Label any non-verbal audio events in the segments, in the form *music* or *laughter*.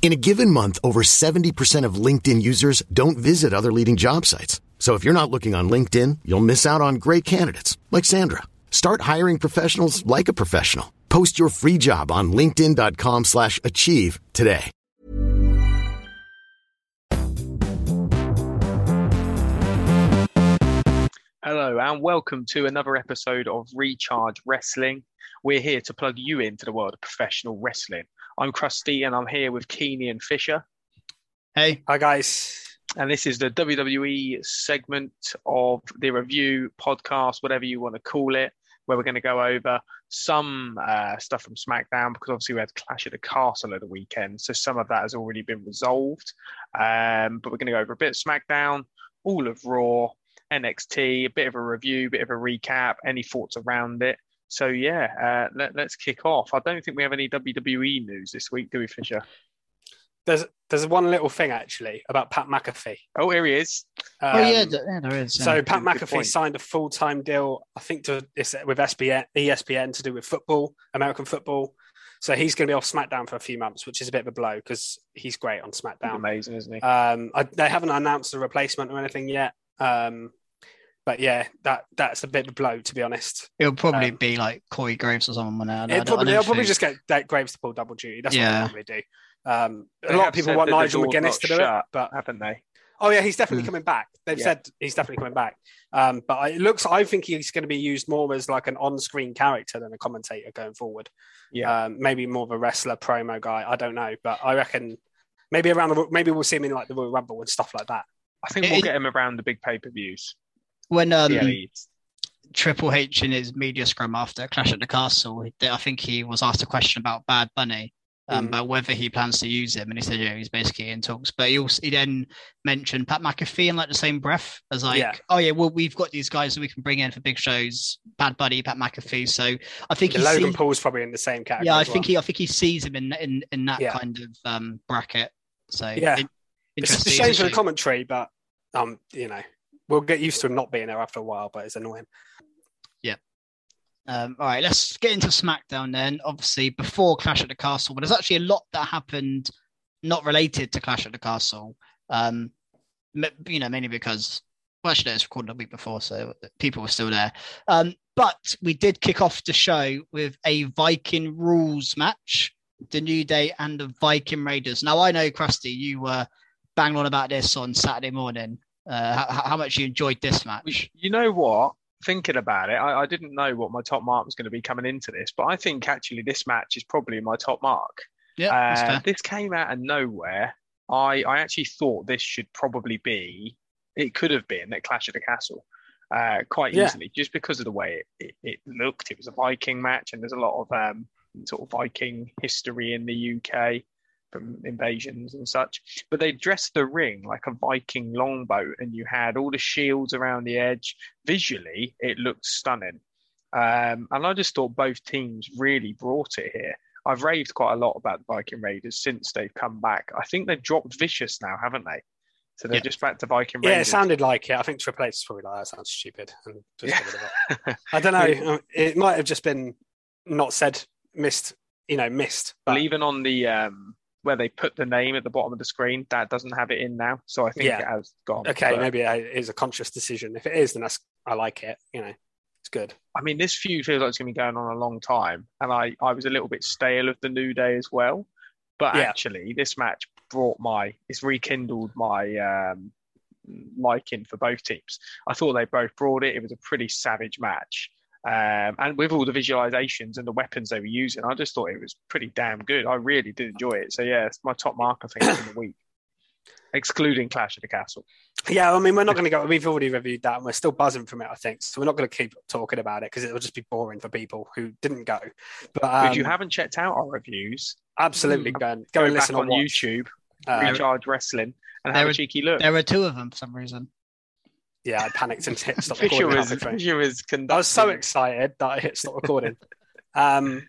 In a given month, over 70% of LinkedIn users don't visit other leading job sites. So if you're not looking on LinkedIn, you'll miss out on great candidates like Sandra. Start hiring professionals like a professional. Post your free job on linkedin.com/achieve today. Hello, and welcome to another episode of Recharge Wrestling. We're here to plug you into the world of professional wrestling. I'm Krusty, and I'm here with Keeney and Fisher. Hey. Hi, guys. And this is the WWE segment of the review podcast, whatever you want to call it, where we're going to go over some uh, stuff from SmackDown because obviously we had Clash at the Castle at the weekend. So some of that has already been resolved. Um, but we're going to go over a bit of SmackDown, all of Raw, NXT, a bit of a review, a bit of a recap, any thoughts around it. So yeah, uh, let, us kick off. I don't think we have any WWE news this week, do we, Fisher? There's there's one little thing actually about Pat McAfee. Oh, here he is. Um, oh yeah, yeah, there is. Yeah. So Pat McAfee signed a full time deal, I think, to with SBN, ESPN to do with football, American football. So he's going to be off SmackDown for a few months, which is a bit of a blow because he's great on SmackDown. He's amazing, isn't he? Um, I, they haven't announced a replacement or anything yet. Um, but yeah, that that's a bit of a blow to be honest. It'll probably um, be like Corey Graves or someone. Now. It'll probably, they'll probably just get that Graves to pull double duty. That's yeah. what they normally do. Um, a lot of people want Nigel McGuinness to do it, but haven't they? Oh yeah, he's definitely mm. coming back. They've yeah. said he's definitely coming back. Um, but it looks, I think he's going to be used more as like an on-screen character than a commentator going forward. Yeah, um, maybe more of a wrestler, promo guy. I don't know, but I reckon maybe around the maybe we'll see him in like the Royal Rumble and stuff like that. I think we'll get him around the big pay per views when um, Triple H in his media scrum after Clash at the Castle, I think he was asked a question about Bad Bunny, um, mm. about whether he plans to use him, and he said, "Yeah, he's basically in talks." But he also he then mentioned Pat McAfee in like the same breath as like, yeah. "Oh yeah, well we've got these guys that we can bring in for big shows, Bad Bunny, Pat McAfee." So I think Logan see, Paul's probably in the same category. Yeah, I think he I think he sees him in in in that yeah. kind of um, bracket. So yeah, it, it's a shame for the commentary, but um, you know, we'll get used to him not being there after a while, but it's annoying. Yeah. Um, all right, let's get into SmackDown then. Obviously, before Clash at the Castle, but there's actually a lot that happened not related to Clash at the Castle. Um, you know, mainly because well, actually, it's recorded a week before, so people were still there. Um, but we did kick off the show with a Viking rules match, the New Day and the Viking Raiders. Now, I know, Krusty, you were banging on about this on Saturday morning uh, how, how, much you enjoyed this match. You know what? Thinking about it, I, I didn't know what my top mark was going to be coming into this, but I think actually this match is probably my top mark. Yeah, uh, this came out of nowhere. I, I actually thought this should probably be, it could have been at Clash of the Castle uh, quite yeah. easily, just because of the way it, it, it, looked. It was a Viking match, and there's a lot of um, sort of Viking history in the UK from invasions and such. But they dressed the ring like a Viking longboat, and you had all the shields around the edge. Visually, it looked stunning. Um, and I just thought both teams really brought it here. I've raved quite a lot about the Viking Raiders since they've come back. I think they've dropped Vicious now, haven't they? So they're yeah. just back to Viking Raiders. Yeah, it sounded like it. I think Triple H is probably like, that sounds stupid. And just yeah. I don't *laughs* know. Um, it might have just been not said, missed, you know, missed. But... Well, even on the um, where they put the name at the bottom of the screen, that doesn't have it in now. So I think yeah. it has gone. Okay, but... maybe it is a conscious decision. If it is, then that's I like it. You know, it's good. I mean, this feud feels like it's going to be going on a long time, and I I was a little bit stale of the New Day as well. But yeah. actually, this match brought my it's rekindled my um, liking for both teams. I thought they both brought it. It was a pretty savage match. Um, and with all the visualizations and the weapons they were using, I just thought it was pretty damn good. I really did enjoy it. So yeah, it's my top mark I think in the week, excluding Clash of the Castle. Yeah, I mean we're not going to go. We've already reviewed that, and we're still buzzing from it. I think so. We're not going to keep talking about it because it will just be boring for people who didn't go. But um, if you um, haven't checked out our reviews, Absolutely, mm. go and go, go and listen on YouTube. Uh, Recharge Wrestling and have a cheeky look. There were two of them for some reason. Yeah, I panicked and hit stop *laughs* recording. Was, Fisher was I was so excited that I hit stop recording. um,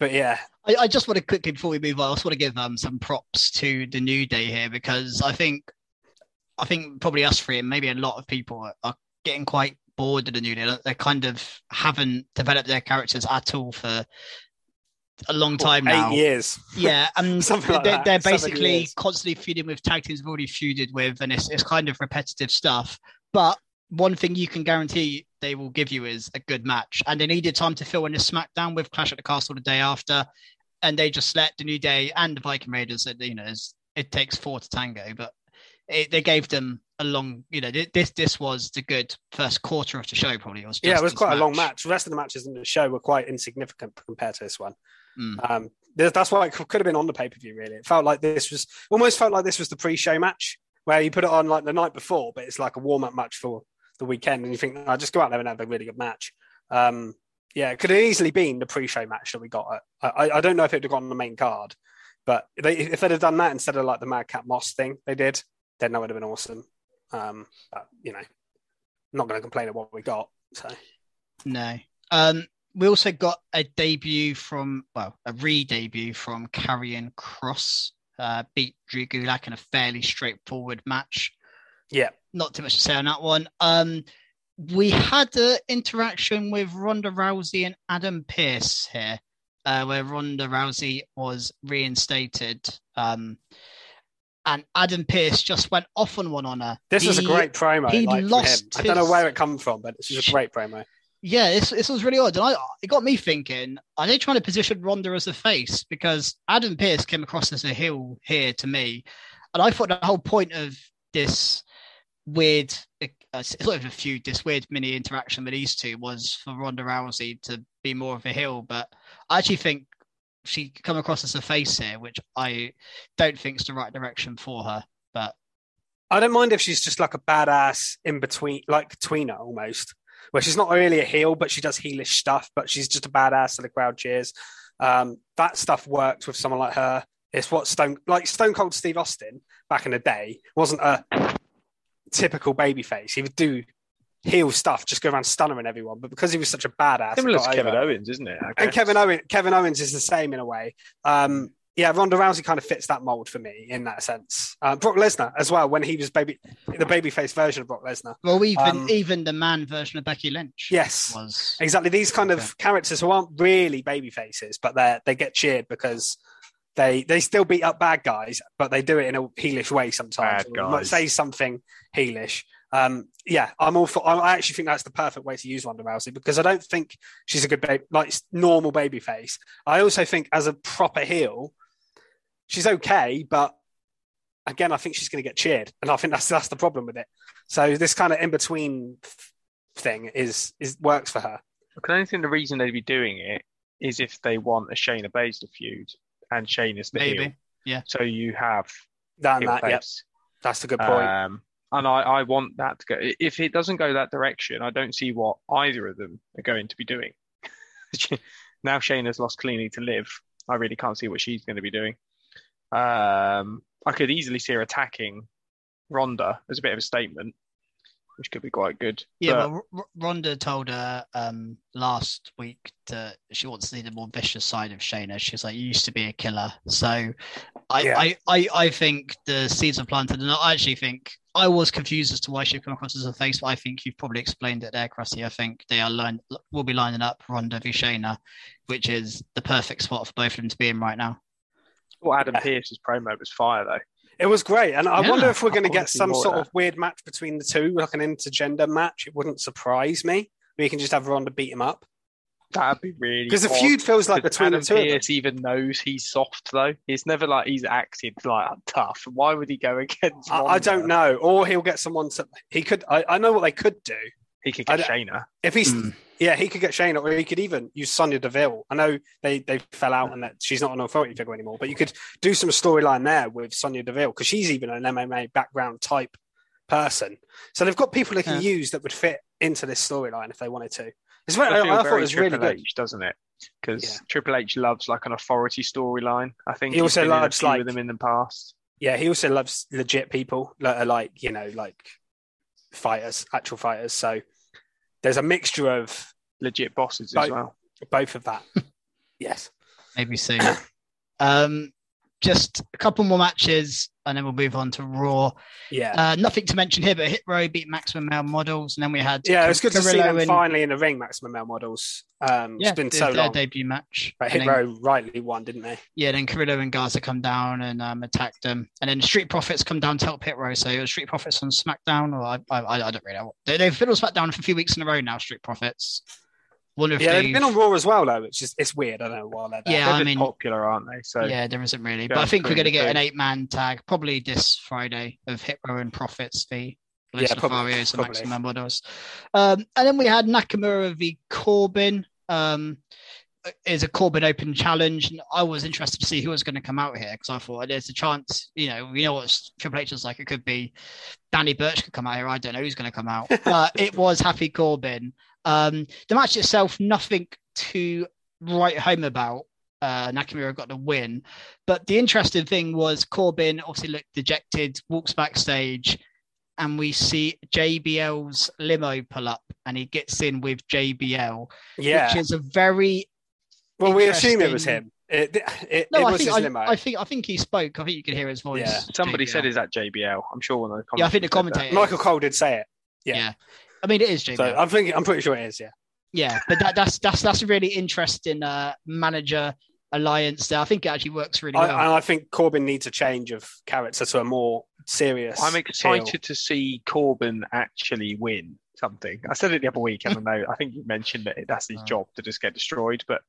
but yeah, I, I, just want to quickly before we move on, I just want to give um, some props to the New Day here because I think, I think probably us three and maybe a lot of people are, are getting quite bored of the New Day. They kind of haven't developed their characters at all for a long time Eight now. years. Yeah, and *laughs* like they're, they're basically constantly feuding with tag teams they've already feuded with, and it's, it's kind of repetitive stuff. But one thing you can guarantee they will give you is a good match. And they needed time to fill in a SmackDown with Clash at the Castle the day after, and they just let the New Day and the Viking Raiders. That you know, it takes four to tango, but it, they gave them a long. You know, this this was the good first quarter of the show. Probably it was. yeah, it was quite match. a long match. The rest of the matches in the show were quite insignificant compared to this one. Mm. Um, that's why it could have been on the pay per view. Really, it felt like this was almost felt like this was the pre show match where you put it on like the night before, but it's like a warm up match for the weekend, and you think, I oh, just go out there and have a really good match. Um, yeah, it could have easily been the pre show match that we got. I, I don't know if it would have gone on the main card, but they, if they'd have done that instead of like the Madcap Moss thing they did, then that would have been awesome. Um, but you know, I'm not going to complain at what we got. So no. Um, we also got a debut from, well, a re-debut from Karrion Kross, Uh, beat Drew Gulak in a fairly straightforward match. Yeah, not too much to say on that one. Um, we had an interaction with Ronda Rousey and Adam Pearce here, uh, where Ronda Rousey was reinstated. Um, and Adam Pearce just went off on one on her. This he, was a great promo. He like, lost. His... I don't know where it come from, but this is a great promo yeah, this, this was really odd. And I, it got me thinking, are they trying to position Ronda as a face? Because Adam Pearce came across as a heel here to me. And I thought the whole point of this weird, uh, sort of a feud, this weird mini interaction with these two was for Ronda Rousey to be more of a heel. But I actually think she come across as a face here, which I don't think is the right direction for her. But I don't mind if she's just like a badass in between, like tweener almost where she's not really a heel, but she does heelish stuff, but she's just a badass so the crowd cheers. Um, that stuff works with someone like her. It's what Stone like Stone Cold Steve Austin back in the day wasn't a typical babyface. He would do heel stuff, just go around stunnering everyone. But because he was such a badass, similar to Kevin over. Owens, isn't it? And Kevin Owens, Kevin Owens is the same in a way. Um, yeah, Ronda Rousey kind of fits that mold for me in that sense. Uh, Brock Lesnar as well when he was baby the babyface version of Brock Lesnar. Well, even um, even the man version of Becky Lynch. Yes, was exactly these kind okay. of characters who aren't really baby faces, but they they get cheered because they they still beat up bad guys, but they do it in a heelish way sometimes. Might say something heelish. Um, yeah, I'm all for. I actually think that's the perfect way to use Ronda Rousey because I don't think she's a good baby, like normal baby face. I also think as a proper heel, she's okay, but again, I think she's going to get cheered, and I think that's that's the problem with it. So this kind of in between thing is is works for her. I can only think the reason they'd be doing it is if they want a Shayna Baszler feud, and Shayna's the Maybe. heel. Yeah. So you have done that. Yes, that's a good point. Um, and I, I want that to go. If it doesn't go that direction, I don't see what either of them are going to be doing. *laughs* now Shayna's lost cleanly to Liv. I really can't see what she's going to be doing. Um, I could easily see her attacking Ronda as a bit of a statement, which could be quite good. Yeah, but... well, R- Ronda told her um, last week that she wants to see the more vicious side of Shayna. She's like, "You used to be a killer." So, I, yeah. I, I, I think the seeds are planted, and I actually think I was confused as to why she come across as a face, but I think you've probably explained it there, Cressy. I think they are line, will be lining up Ronda v Shayna, which is the perfect spot for both of them to be in right now thought Adam Pearce's promo was fire though. It was great, and I yeah, wonder if we're going to get some sort of weird match between the two, like an intergender match. It wouldn't surprise me. We can just have Ronda beat him up. That'd be really because the feud feels like between Adam the two. Pearce even knows he's soft though. It's never like he's acted like tough. Why would he go *laughs* against? I, I, don't know. Or he'll get someone to. He could. I, I know what they could do. He could get Shayna if he's. Mm. Yeah, he could get Shane, or he could even use Sonya Deville. I know they they fell out and that she's not an authority figure anymore, but you could do some storyline there with Sonya Deville because she's even an MMA background type person. So they've got people they can yeah. use that would fit into this storyline if they wanted to. It's very, I, I thought it was really good, doesn't it? because yeah. Triple H loves like an authority storyline. I think he also loves like with them in the past. Yeah, he also loves legit people that are like you know like fighters, actual fighters. So there's a mixture of legit bosses both, as well. Both of that. *laughs* yes. Maybe soon. um, just a couple more matches and then we'll move on to Raw. Yeah. Uh, nothing to mention here, but Hit Row beat Maximum Male Models, and then we had yeah, it was good Carrillo to see them and... finally in the ring. Maximum Male Models. Um, yeah, it's been so their long. debut match. But Hit then, Row rightly won, didn't they? Yeah. Then Carrillo and Garza come down and um, attack them, and then Street Profits come down to help Hit Row. So it was Street Profits on SmackDown, or I, I, I don't really know. They, they've been on SmackDown for a few weeks in a row now. Street Profits. Wonder if yeah, they've been on Raw as well, though. It's just it's weird. I don't know why they're there. Yeah, I mean, popular, aren't they? So yeah, there isn't really. But I think we're going to get an eight-man tag probably this Friday of Hit Row and Profits v. Yeah, probably, and Maximum Models. Um, and then we had Nakamura v Corbin. Um, is a Corbin Open challenge. And I was interested to see who was going to come out here because I thought there's a chance, you know, you know what Triple H is like. It could be Danny Burch could come out here. I don't know who's going to come out, *laughs* but it was Happy Corbin. Um, the match itself, nothing to write home about. Uh, Nakamura got the win, but the interesting thing was Corbin obviously looked dejected, walks backstage, and we see JBL's limo pull up, and he gets in with JBL, yeah. which is a very well. We assume it was him. It, it, no, it I think I, I, think I think he spoke. I think you could hear his voice. Yeah, somebody JBL. said is that JBL. I'm sure one of the yeah, I think the commentator Michael Cole did say it. Yeah. yeah. I mean, it is JBL. So I'm thinking, I'm pretty sure it is. Yeah. Yeah, but that, that's that's that's a really interesting uh, manager alliance there. I think it actually works really well. I, I think Corbin needs a change of character to a more serious. I'm excited to see Corbin actually win something. I said it the other week, and I know I think you mentioned that that's his *laughs* job to just get destroyed, but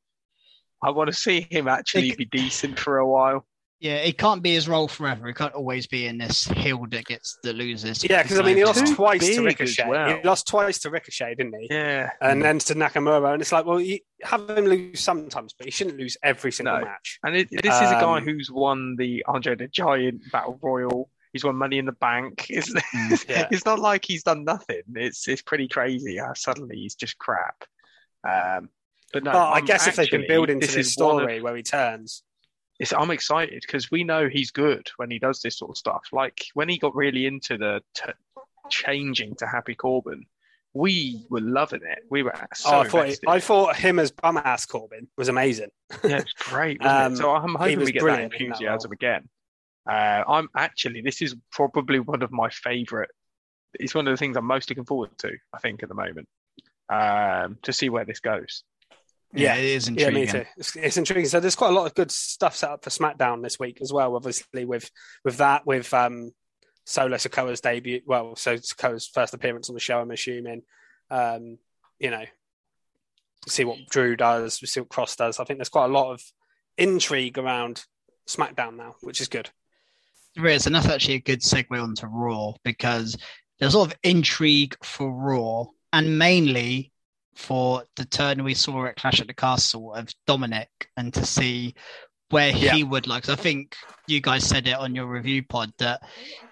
I want to see him actually be decent for a while. Yeah, it can't be his role forever. He can't always be in this hill that gets the losers. Yeah, because I mean, he lost twice to Ricochet. Well. He lost twice to Ricochet, didn't he? Yeah, and then to Nakamura, and it's like, well, you have him lose sometimes, but he shouldn't lose every single no. match. And it, this um, is a guy um, who's won the Andre the Giant Battle Royal. He's won Money in the Bank. *laughs* It's, yeah. it's not like he's done nothing. It's it's pretty crazy how suddenly he's just crap. Um, but no, I guess if they can build into this, this story of, where he turns it's, I'm excited because we know he's good when he does this sort of stuff. Like when he got really into the t- changing to Happy Corbin, we were loving it. We were so oh, I thought, I thought him as bum ass Corbin was amazing. yeah, it's great. *laughs* um, it? So I'm hoping we get that enthusiasm that again. Uh, I'm actually this is probably one of my favourite. It's one of the things I'm most looking forward to. I think at the moment um, to see where this goes. Yeah, it is intriguing. Yeah, me too. It's, it's, intriguing. So there's quite a lot of good stuff set up for SmackDown this week as well. Obviously, with with that, with um, Solo Sikoa's debut. Well, so Sikoa's first appearance on the show. I'm assuming. Um, you know, see what Drew does. See what Kross does. I think there's quite a lot of intrigue around SmackDown now, which is good. There is, and that's actually a good segue onto Raw because there's a lot of intrigue for Raw, and mainly for the turn we saw at Clash at the Castle of Dominic and to see where he yeah. would like. I think you guys said it on your review pod that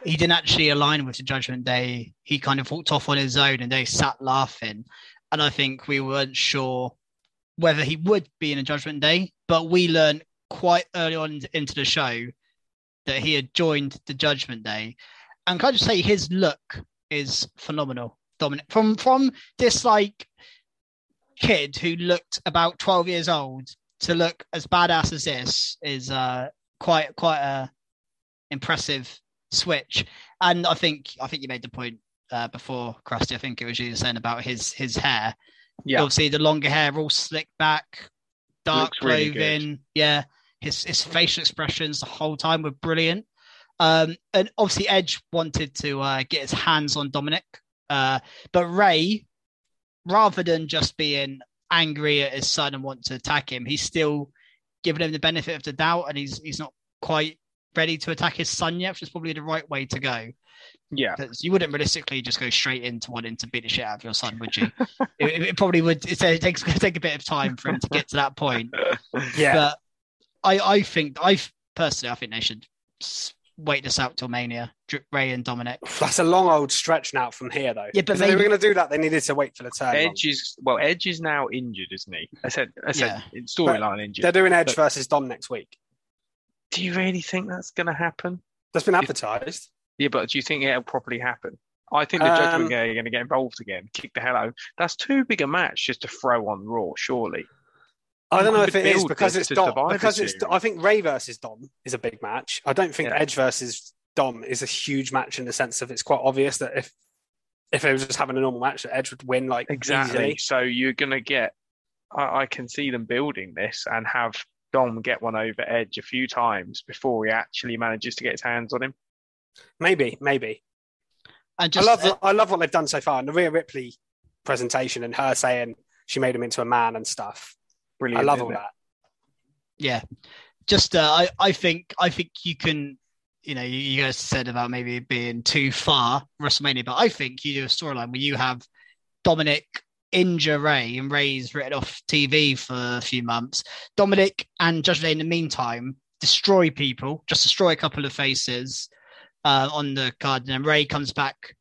he didn't actually align with the Judgment Day. He kind of walked off on his own and they sat laughing. And I think we weren't sure whether he would be in a Judgment Day, but we learned quite early on into the show that he had joined the Judgment Day. And can I just say his look is phenomenal. Dominic from from this like kid who looked about 12 years old to look as badass as this is uh, quite quite a impressive switch. And I think I think you made the point uh, before, Krusty. I think it was you saying about his his hair. Yeah, obviously the longer hair, all slicked back, dark Looks clothing. Really yeah, his his facial expressions the whole time were brilliant. Um, and obviously Edge wanted to uh, get his hands on Dominic, uh, but Rey rather than just being angry at his son and want to attack him, he's still giving him the benefit of the doubt, and he's he's not quite ready to attack his son yet, which is probably the right way to go. Yeah, because you wouldn't realistically just go straight into wanting to beat the shit out of your son, would you? *laughs* it, it, probably would. It, it takes *laughs* take a bit of time for him to get to that point. *laughs* Yeah, but I I think I personally I think they should wait this out till Mania. Rey and Dominic. That's a long old stretch now from here, though. Yeah, but if maybe... they were going to do that, they needed to wait for the turn. Edge is well, Edge is now injured, isn't he? I said, I said, yeah. storyline injured. They're doing Edge but... versus Dom next week. Do you really think that's going to happen? That's been advertised. Yeah, but do you think it'll properly happen? I think the um, Judgment Day are going to get involved again, kick the hell out. That's too big a match just to throw on Raw, surely. I don't know if it is because it's Dom. Because it's, I think Rey versus Dom is a big match. I don't think yeah. Edge versus Dom is a huge match in the sense of it's quite obvious that if if it was just having a normal match, that Edge would win like exactly. Easily. So you're gonna get. I, I can see them building this and have Dom get one over Edge a few times before he actually manages to get his hands on him. Maybe, maybe. I, just, I love uh, I love what they've done so far. And the Rhea Ripley presentation and her saying she made him into a man and stuff. Brilliant. I love all it? that. Yeah, just uh, I I think I think you can you know, you, guys said about maybe being too far WrestleMania, but I think you do a storyline where you have Dominic injure Rey and Rey's written off TV for a few months. Dominic and Judge Day in the meantime destroy people, just destroy a couple of faces uh, on the card, and then Rey comes back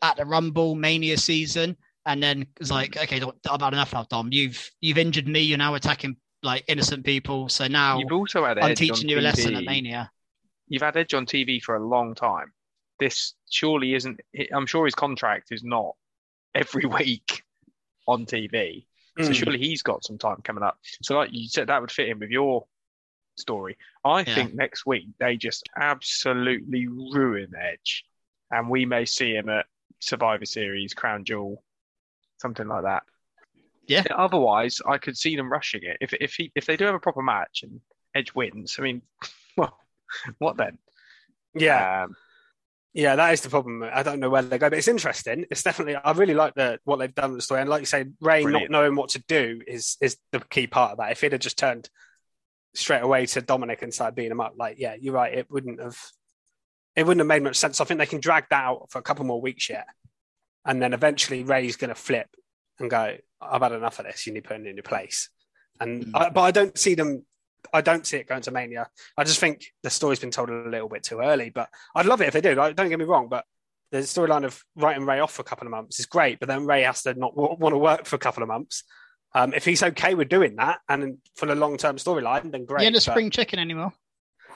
at the Rumble Mania season, and then it's like, okay, I've had enough now, Dom. You've you've injured me. You're now attacking like innocent people. So now you've also had I'm teaching you a lesson at Mania you've had Edge on TV for a long time. This surely isn't. I'm sure his contract is not every *laughs* week on TV. Mm. So hmm. surely he's got some time coming up. So like you said, that would fit in with your story. I yeah. think next week they just absolutely ruin Edge, and we may see him at Survivor Series, Crown Jewel, something like that. Yeah. Otherwise, I could see them rushing it. If if he if they do have a proper match and Edge wins, I mean, *laughs* well, what then? Yeah. Um, yeah, that is the problem. I don't know where they go, but it's interesting. It's definitely I really like the what they've done with the story. And like you say, Rey Brilliant. not knowing what to do is is the key part of that. If he'd have just turned straight away to Dominic and started beating him up, like, yeah, you're right, it wouldn't have it wouldn't have made much sense. I think they can drag that out for a couple more weeks yet. And then eventually Rey's gonna flip and go, I've had enough of this, you need to put it in your place. And mm. I, but I don't see them I don't see it going to Mania. I just think the story's been told a little bit too early. But I'd love it if they did. Don't get me wrong, but the storyline of writing Rey off for a couple of months is great. But then Rey has to not w- want to work for a couple of months. Um, if he's okay with doing that and for the long term storyline, then great. He ain't a spring chicken anymore.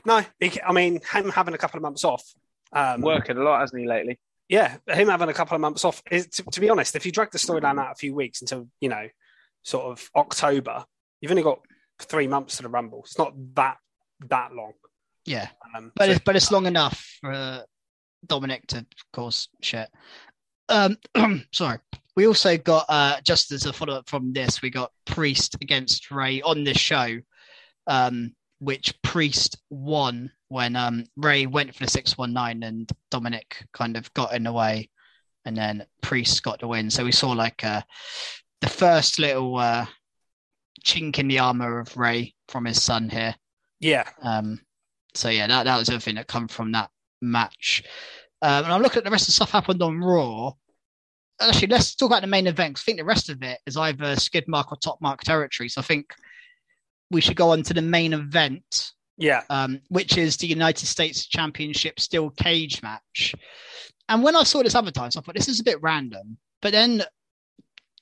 No, he, I mean him having a couple of months off. Um, Working a lot, hasn't he, lately? Yeah, him having a couple of months off. Is, to, to be honest, if you drag the storyline out a few weeks until you know, sort of October, you've only got three months to the Rumble. It's not that that long. Yeah, um, but so, it's but it's long enough for uh, Dominic to cause shit. Um, *clears throat* sorry. We also got uh, just as a follow up from this, we got Priest against Rey on this show, um, which Priest won when um, Rey went for the six one nine and Dominic kind of got in the way, and then Priest got the win. So we saw like uh, the first little uh, chink in the armor of Rey from his son here. Yeah. Um. So yeah, that that was everything that come from that match. Um, and I'm looking at the rest of the stuff happened on Raw. Actually, let's talk about the main event. I think the rest of it is either skid mark or top mark territory. So I think we should go on to the main event. Yeah. Um, which is the United States Championship steel cage match. And when I saw this advertised, I thought this is a bit random. But then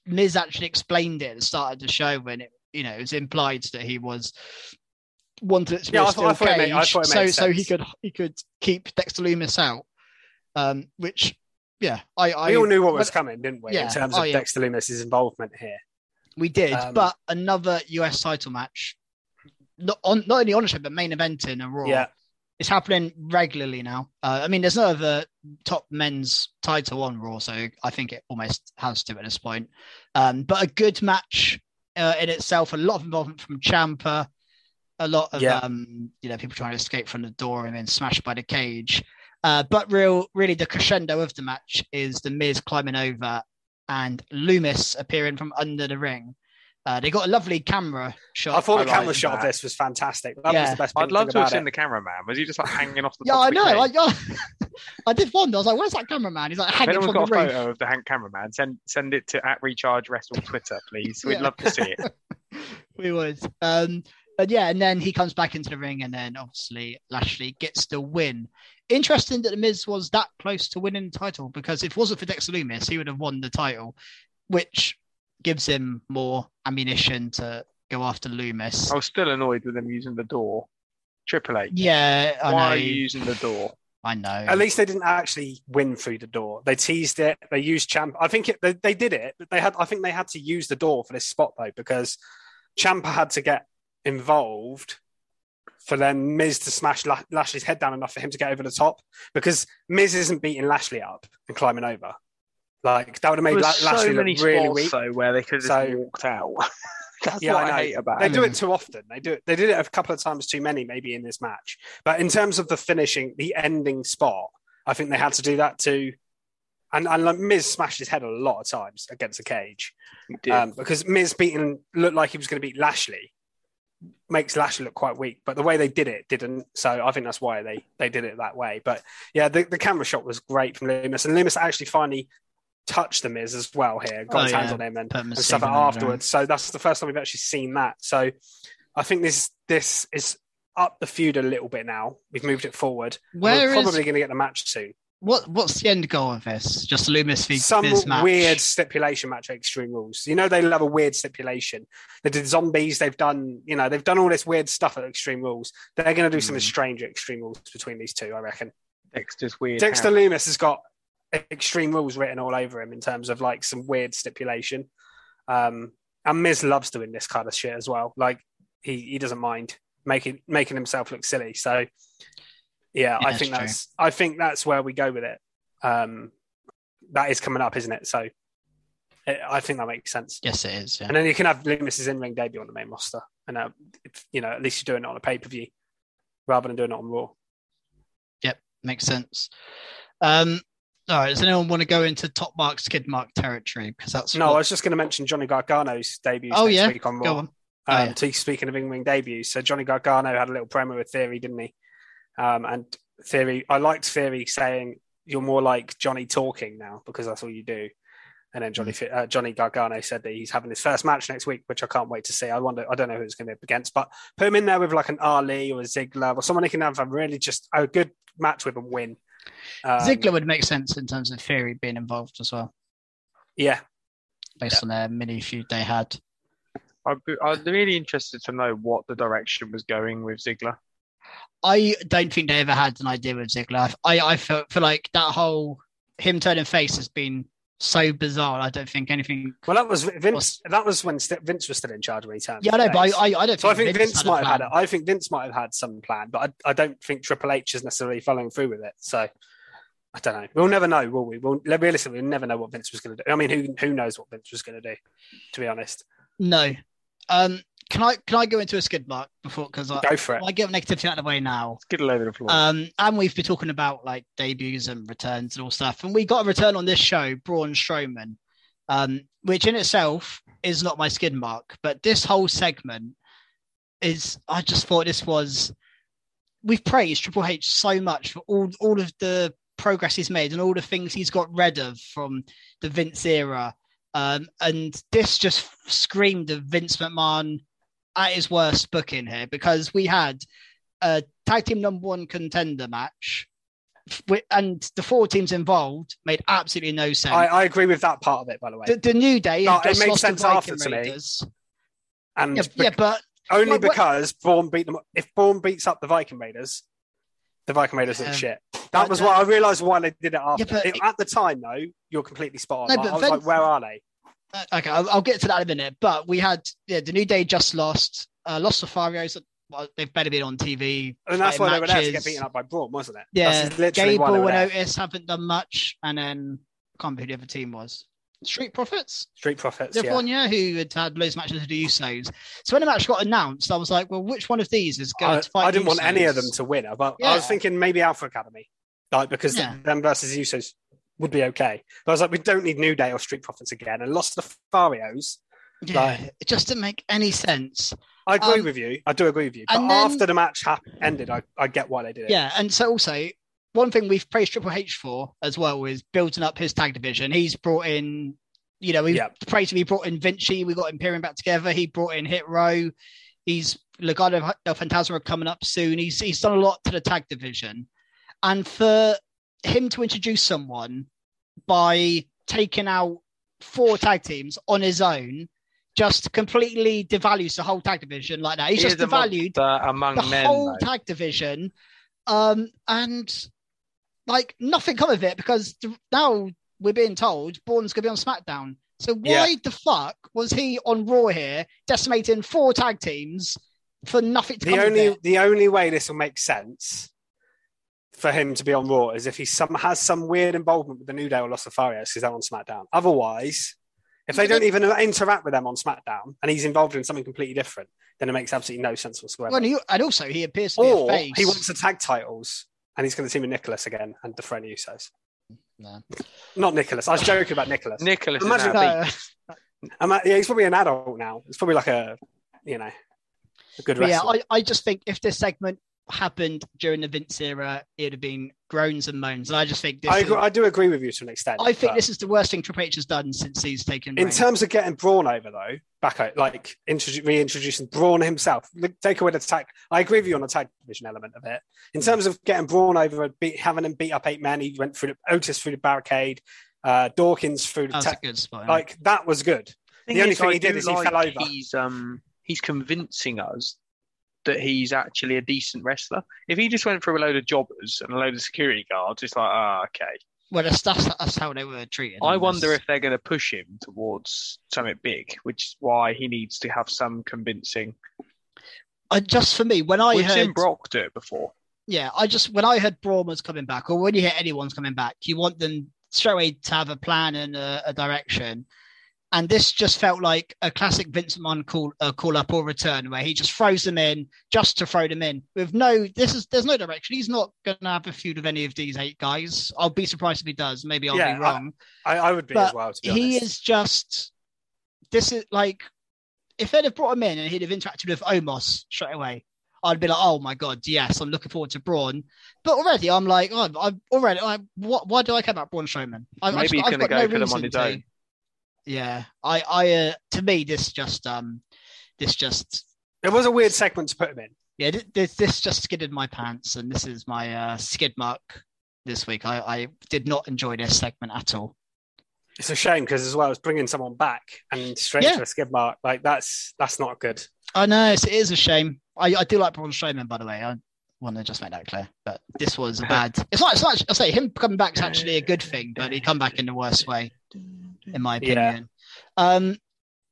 Miz actually explained it at the start of the show when it you know, it was implied that he was wanted it to be yeah, a steel cage, made, so sense. so he could he could keep Dexter Lumis out. Um, which yeah, I, I we all knew what was coming, didn't we? Yeah, in terms of oh, yeah. Dexter Lumis's involvement here, we did. Um, but another US title match, not on not only on the show but main event in a Raw. Yeah. It's happening regularly now. Uh, I mean, there's no other top men's title on Raw, so I think it almost has to at this point. Um, but a good match uh, in itself. A lot of involvement from Ciampa. a lot of yeah. um, you know people trying to escape from the door and then smashed by the cage. Uh, but real, really, the crescendo of the match is the Miz climbing over and Lumis appearing from under the ring. Uh, they got a lovely camera shot. I thought the camera shot that. of this was fantastic. That yeah. was the best. I'd love to have seen the cameraman. Was he just like hanging off the? *laughs* yeah, I know. I, *laughs* I, did wonder. I was like, "Where's that cameraman?" He's like hanging from got the a roof. photo of the Hank cameraman. Send send it to at Recharge Wrestle Twitter, please. We'd yeah. love to see it. *laughs* we would. Um, but yeah, and then he comes back into the ring, and then obviously Lashley gets the win. Interesting that the Miz was that close to winning the title because if it wasn't for Dexter Lumis, he would have won the title, which gives him more ammunition to go after Lumis. I was still annoyed with him using the door. Triple H. Yeah, I Why know. are you using the door? I know. At least they didn't actually win through the door. They teased it. They used Champ. I think it, they, they did it, but they had. I think they had to use the door for this spot though because Champa had to get involved for then Miz to smash Lashley's head down enough for him to get over the top because Miz isn't beating Lashley up and climbing over. Like that would have made La- so Lashley look really weak. though where they could have So- walked out. *laughs* That's Yeah, what I I, hate about They it. do it too often. They do it. They did it a couple of times too many, maybe in this match. But in terms of the finishing, the ending spot, I think they had to do that too. And and like Miz smashed his head a lot of times against the cage um, because Miz beating looked like he was going to beat Lashley makes Lashley look quite weak. But the way they did it didn't. So I think that's why they they did it that way. But yeah, the, the camera shot was great from Lumis, and Lumis actually finally touched the Miz as well here, got Oh, his hands yeah. on him and, and stuff afterwards. So that's the first time we've actually seen that. So I think this this is up the feud a little bit now. We've moved it forward. Where We're is probably going to get the match soon. What? What's the end goal of this? Just Lumis v Some Miz match. weird stipulation match at Extreme Rules. You know they love a weird stipulation. They did zombies. They've done you know they've done all this weird stuff at Extreme Rules. They're going to do something Hmm. strange at Extreme Rules between these two. I reckon. Dexter's weird. Dexter house. Lumis has got Extreme Rules written all over him in terms of like some weird stipulation. Um, and Miz loves doing this kind of shit as well. Like he he doesn't mind making making himself look silly. So yeah, Yeah, I think that's that's I think that's where we go with it. Um, that is coming up, isn't it? So it, I think that makes sense. Yes, it is. Yeah. And then you can have Lumis's in ring debut on the main roster, and uh, if, you know at least you're doing it on a pay per view rather than doing it on Raw. Yep, makes sense. Um, all right. Does anyone want to go into top mark, skid mark territory? Because that's No, I was just going to mention Johnny Gargano's debut Oh, yeah? week on Raw. go on. Oh, Um, yeah. to- speaking of in-ring debuts, so Johnny Gargano had a little promo with Theory, didn't he? Um, and Theory, I liked Theory saying, "You're more like Johnny talking now because that's all you do." And then Johnny Hmm. uh, Johnny Gargano said that he's having his first match next week, which I can't wait to see. I wonder, I don't know who it's going to be up against, but put him in there with like an Ali or a Ziggler or someone who can have a really just a good match with and win. Um, Ziggler would make sense in terms of Theory being involved as well, yeah, based on their mini feud they had. I'd be, I'm really interested to know what the direction was going with Ziggler. I don't think they ever had an idea with Ziggler. I I feel, feel like that whole him turning face has been so bizarre. I don't think anything. well, that was Vince. That was when St- Vince was still in charge when he turned. Yeah, I know, but. I, I, I don't. So I think Vince, had might have had it. I think Vince might have had some plan, but I, I don't think Triple H is necessarily following through with it. So I don't know. We'll never know, will we? We'll realistically we'll never know what Vince was going to do. I mean, who who knows what Vince was going to do? To be honest, No. Um, can I can I go into a skid mark before because I, go for it. I get negativity out of the way now. Get all over the floor. Um, and we've been talking about like debuts and returns and all stuff, and we got a return on this show, Braun Strowman, um, which in itself is not my skid mark, but this whole segment is. I just thought this was. We've praised Triple H so much for all all of the progress he's made and all the things he's got rid of from the Vince era, um, and this just screamed of Vince McMahon at his worst booking here because we had a tag team number one contender match, and the four teams involved made absolutely no sense. I, I agree with that part of it, by the way. the, the New Day No, it just made lost to sense after to me. Raiders. and Yeah, bec- yeah, but only like, what- because Braun beat them. If Braun beats up the Viking Raiders, the Viking Raiders Yeah. look shit. That was no- what I realised why they did it after. but It- at the time, though, you're completely spot No, on. but I was like, where are they? Okay, I'll, I'll get to that in a minute. But we had yeah, the New Day just lost, uh, lost to Farios. Well, they've better been on TV. And that's why fighting they were there to get beaten up by Braun, wasn't it? Yeah, That's literally why they Gable and. Otis haven't done much, and then I can't remember who the other team was. Street Profits, Street Profits. the Yeah. one, yeah, who had had loads of matches with the Usos. So when the match got announced, I was like, well, which one of these is going I, to fight? I didn't want any of them to win, but I was thinking maybe Alpha Academy, like because Yeah. them versus Usos would be okay. But I was like, we don't need New Day or Street Profits again, and lost the Farios. Yeah, Like- it just didn't make any sense. I agree Um, with you. I do agree with you. But then- after the match ended, I, I get why they did it. Yeah, and so also one thing we've praised Triple H for as well is building up his tag division. He's brought in, you know, we Yeah. praised him. He brought in Vinci. We got Imperium back together. He brought in Hit Row. He's Legado del Fantasma coming up soon. He's he's done a lot to the tag division, and for him to introduce someone by taking out four tag teams on his own just completely devalues the whole tag division like that. He's he just devalued among the men, whole though. tag division, um, and like nothing come of it because now we're being told Braun's gonna be on SmackDown. So why yeah. the fuck was he on Raw here, decimating four tag teams for nothing to the only the only way this will make sense for him to be on Raw is if he some has some weird involvement with the New Day or Los Lotharios because they're on SmackDown. Otherwise, if they don't even interact with them on SmackDown and he's involved in something completely different, then it makes absolutely no sense whatsoever. Well, and, he, and also he appears to be or a face. he wants the tag titles and he's going to team with Nicholas again and the friend Usos. No. Not Nicholas. I was joking about Nicholas. Nicholas. Imagine, no. *laughs* yeah, he's probably an adult now. It's probably like a, you know, a good wrestler. Yeah, I, I just think if this segment happened during the Vince era, it'd have been groans and moans. And I just think I, agree, is, I do agree with you to an extent. I think this is the worst thing Triple H has done since he's taken. In reign. terms of getting Braun over, though, back out, like introdu- reintroducing Braun himself, take away the tag. I agree with you on the tag division element of it. In hmm. terms of getting Braun over, beat, having him beat up eight men, he went through the, Otis through the barricade, uh, Dawkins through the. That's a good spot. Like that was good. The, the only thing he did is like he fell over. He's um he's convincing us that he's actually a decent wrestler. If he just went through a load of jobbers and a load of security guards, it's like, ah, oh, okay. Well, that's, that's, that's how they were treated. I wonder if they're going to push him towards something big, which is why he needs to have some convincing. And just for me, when I We've heard seen Brock do it before. Yeah, I just when I heard Braun was coming back, or when you hear anyone's coming back, you want them straight away to have a plan and a, a direction and this just felt like a classic Vince McMahon call uh, call up or return where he just throws them in just to throw them in with no this is there's no direction. He's not going to have a feud with any of these eight guys. I'll be surprised if he does. Maybe I'll yeah, be wrong. I, I would be but as well. he is just this is like if they'd have brought him in and he'd have interacted with Omos straight away. I'd be like, oh my god, yes, I'm looking forward to Braun. But already, I'm like, oh, I'm already. I, what, why do I care about Braun Strowman? I, Maybe I've, he's going to go no for them on his own. Yeah, I, I, uh, to me, this just, um, this just. It was a weird segment to put him in. Yeah, this, this just skidded my pants, and this is my uh, skid mark this week. I, I did not enjoy this segment at all. It's a shame because as well as bringing someone back and straight yeah. to a skid mark, like that's that's not good. I know it is a shame. I, I do like Braun Strowman, by the way. I want to just make that clear. But this was a *laughs* bad. It's not. It's not. I say him coming back is actually a good thing, but he come back in the worst way *laughs* in my opinion. Yeah. Um,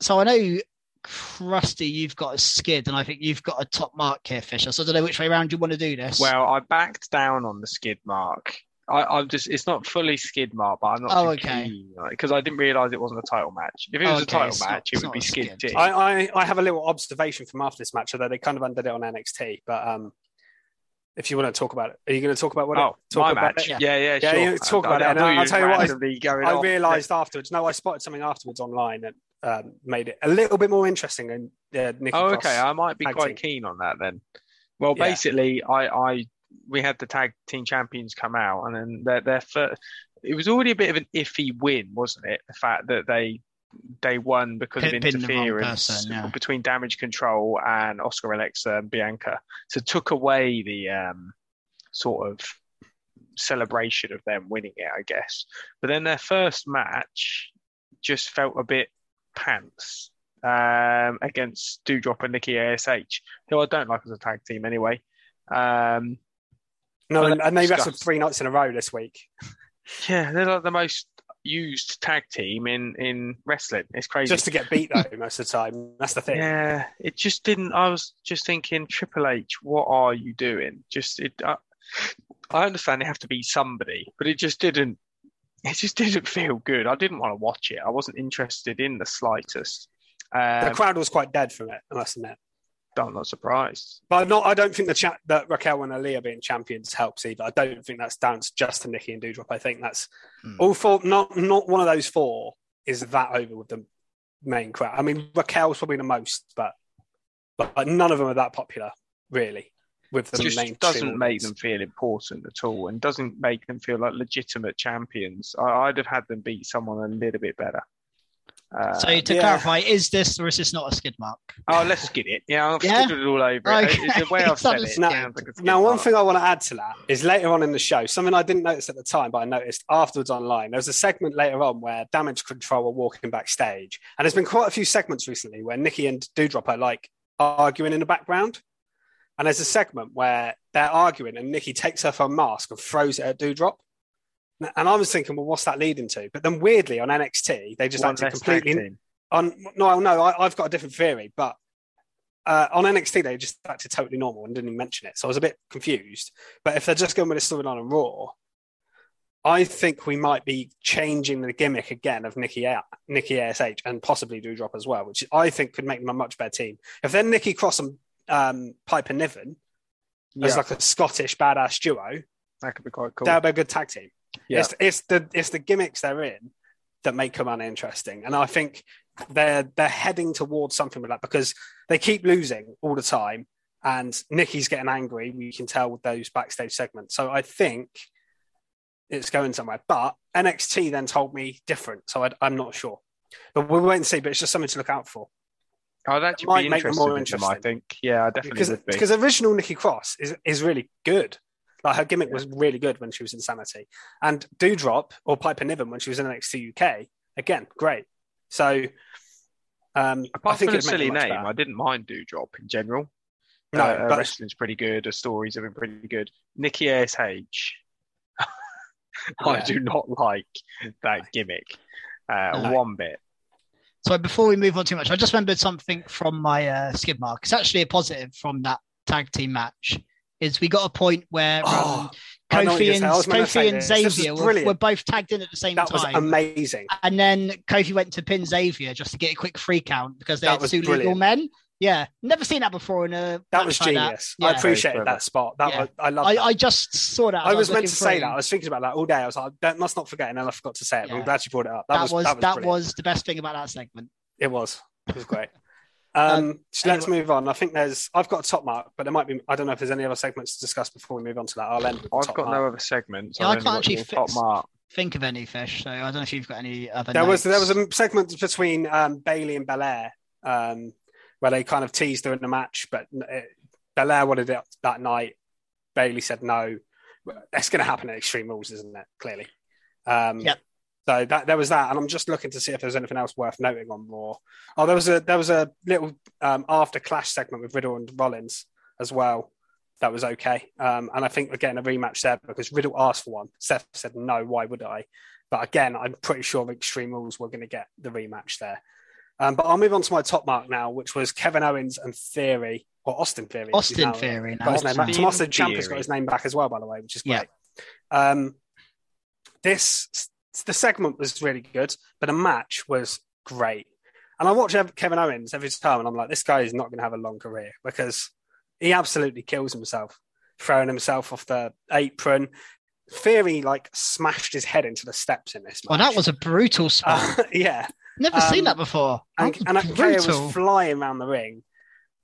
so I know, Krusty, you've got a skid, and I think you've got a top mark here, Fisher. So I don't know which way around you want to do this. Well, I backed down on the skid mark. I, am just, it's not fully skid mark, but I'm not oh, okay. because like, I didn't realize it wasn't a title match. If it was okay, a title match, not, it would be skid. skid. I, I, I, have a little observation from after this match, although they kind of undid it on NXT. But um, if you want to talk about it. Are you going to talk about what? Oh, it, talk my about match. It? Yeah, yeah, yeah. Sure. talk about I, it. I, will tell you what. I, I realised afterwards. No, I spotted something afterwards online that um, made it a little bit more interesting. And uh, Nikki oh, okay. I might be quite team. keen on that then. Well, yeah. basically, I, I we had the tag team champions come out, and then their their first. It was already a bit of an iffy win, wasn't it? The fact that they they won because Pin, of interference person, yeah. between Damage Control and Asuka Alexa and Bianca. So took away the um, sort of celebration of them winning it, I guess. But then their first match just felt a bit pants um, against Doudrop and Nikki ASH, who I don't like as a tag team anyway. Um, no, and, and they wrestled three nights in a row this week. Yeah, they're like the most used tag team in in wrestling. It's crazy. Just to get beat though, most of the time. That's the thing. Yeah, it just didn't. I was just thinking, Triple H, what are you doing? Just it. Uh, I understand they have to be somebody, but it just didn't. It just *laughs* didn't feel good. I didn't want to watch it. I wasn't interested in the slightest. Um, the crowd was quite dead from it. I must admit. I'm not surprised. But not. I don't think the chat that Raquel and Aliyah being champions helps either. I don't think that's down to just to Nikki and Doudrop. I think that's mm. all four. Not not one of those four is that over with the main crowd. I mean, Raquel's probably the most, but but none of them are that popular, really. With the just main doesn't make them feel important at all, and doesn't make them feel like legitimate champions. I, I'd have had them beat someone a little bit better. Uh, so to yeah. clarify, is this or is this not a skid mark? Oh, let's skid it. Yeah, I've yeah? it all over it. Okay. The way *laughs* I've said it. Now, like now one thing I want to add to that is later on in the show, something I didn't notice at the time, but I noticed afterwards online. There was a segment later on where Damage Control were walking backstage, and there's been quite a few segments recently where Nikki and Doudrop are like arguing in the background. And there's a segment where they're arguing, and Nikki takes off her mask and throws it at Doudrop. And I was thinking, well, what's that leading to? But then weirdly on NXT, they just acted completely. On no, no, I, have got a different theory, but uh, on NXT they just acted totally normal and didn't even mention it. So I was a bit confused. But if they're just going with a storyline on Raw, I think we might be changing the gimmick again of Nikki Nikki Ash and possibly Doudrop as well, which I think could make them a much better team. If they're Nikki Cross and um, Piper Niven yeah. as like a Scottish badass duo, that could be quite cool. That would be a good tag team. Yeah. It's, it's the it's the gimmicks they're in that make them uninteresting, and I think they're they're heading towards something like that because they keep losing all the time, and Nikki's getting angry. We can tell with those backstage segments. So I think it's going somewhere. But NXT then told me different, so I, am not sure. But we'll wait and see. But it's just something to look out for. I'd actually be interested more interesting. Them, I think. Yeah, I definitely because, be. because original Nikki Cross is is really good. Like her gimmick was really good when she was in Sanity, and Doudrop or Piper Niven when she was in NXT UK again, great. So, um, apart I think from a silly name, better. I didn't mind Doudrop in general. No, uh, but... wrestling's pretty good. Her stories have been pretty good. Nikki Ash, *laughs* I yeah. do not like that gimmick uh, no. one bit. So before we move on too much, I just remembered something from my uh, skid mark. It's actually a positive from that tag team match is we got a point where oh, um, Kofi and Kofi and Xavier were, were, both tagged in at the same that time. Was amazing. And then Kofi went to pin Xavier just to get a quick free count because they that had two brilliant. legal men. Yeah, never seen that before in a. That was genius. That. Yeah. I appreciated that spot. That yeah. was, I love. I, I, just saw that. I was, I was meant to say that. I was thinking about that all day. I was like, I must not forget, and then I forgot to say it. Yeah. But I'm glad you brought it up. That, that was, was, that, was, that was the best thing about that segment. It was. It was great. *laughs* Um, um, so let's move on. I think there's. I've got a top mark, but there might be. I don't know if there's any other segments to discuss before we move on to that. I'll end. I've got mark. no other segments. Yeah, I can't actually top mark. think of any fish. So I don't know if you've got any other. There notes. was there was a segment between um, Bayley and Belair um, where they kind of teased during the match, but it, Belair wanted it that night. Bayley said no. That's going to happen at Extreme Rules, isn't it? Clearly. Um, yep. So that there was that, and I'm just looking to see if there's anything else worth noting on Raw. Oh, there was a there was a little um, after Clash segment with Riddle and Rollins as well. That was okay, um, and I think again a rematch there because Riddle asked for one. Seth said no. Why would I? But again, I'm pretty sure Extreme Rules were going to get the rematch there. Um, but I'll move on to my top mark now, which was Kevin Owens and Theory or Austin Theory. Austin now, Theory. Got his name back. Tommaso Ciampa's got his name back as well, by the way, which is great. Yeah. Um, this the segment was really good, but the match was great. And I watch Kevin Owens every time, and I'm like, this guy is not going to have a long career because he absolutely kills himself, throwing himself off the apron. Theory like smashed his head into the steps in this. Match. Oh, that was a brutal spot. Uh, *laughs* yeah, never um, seen that before. And, and KO was flying around the ring,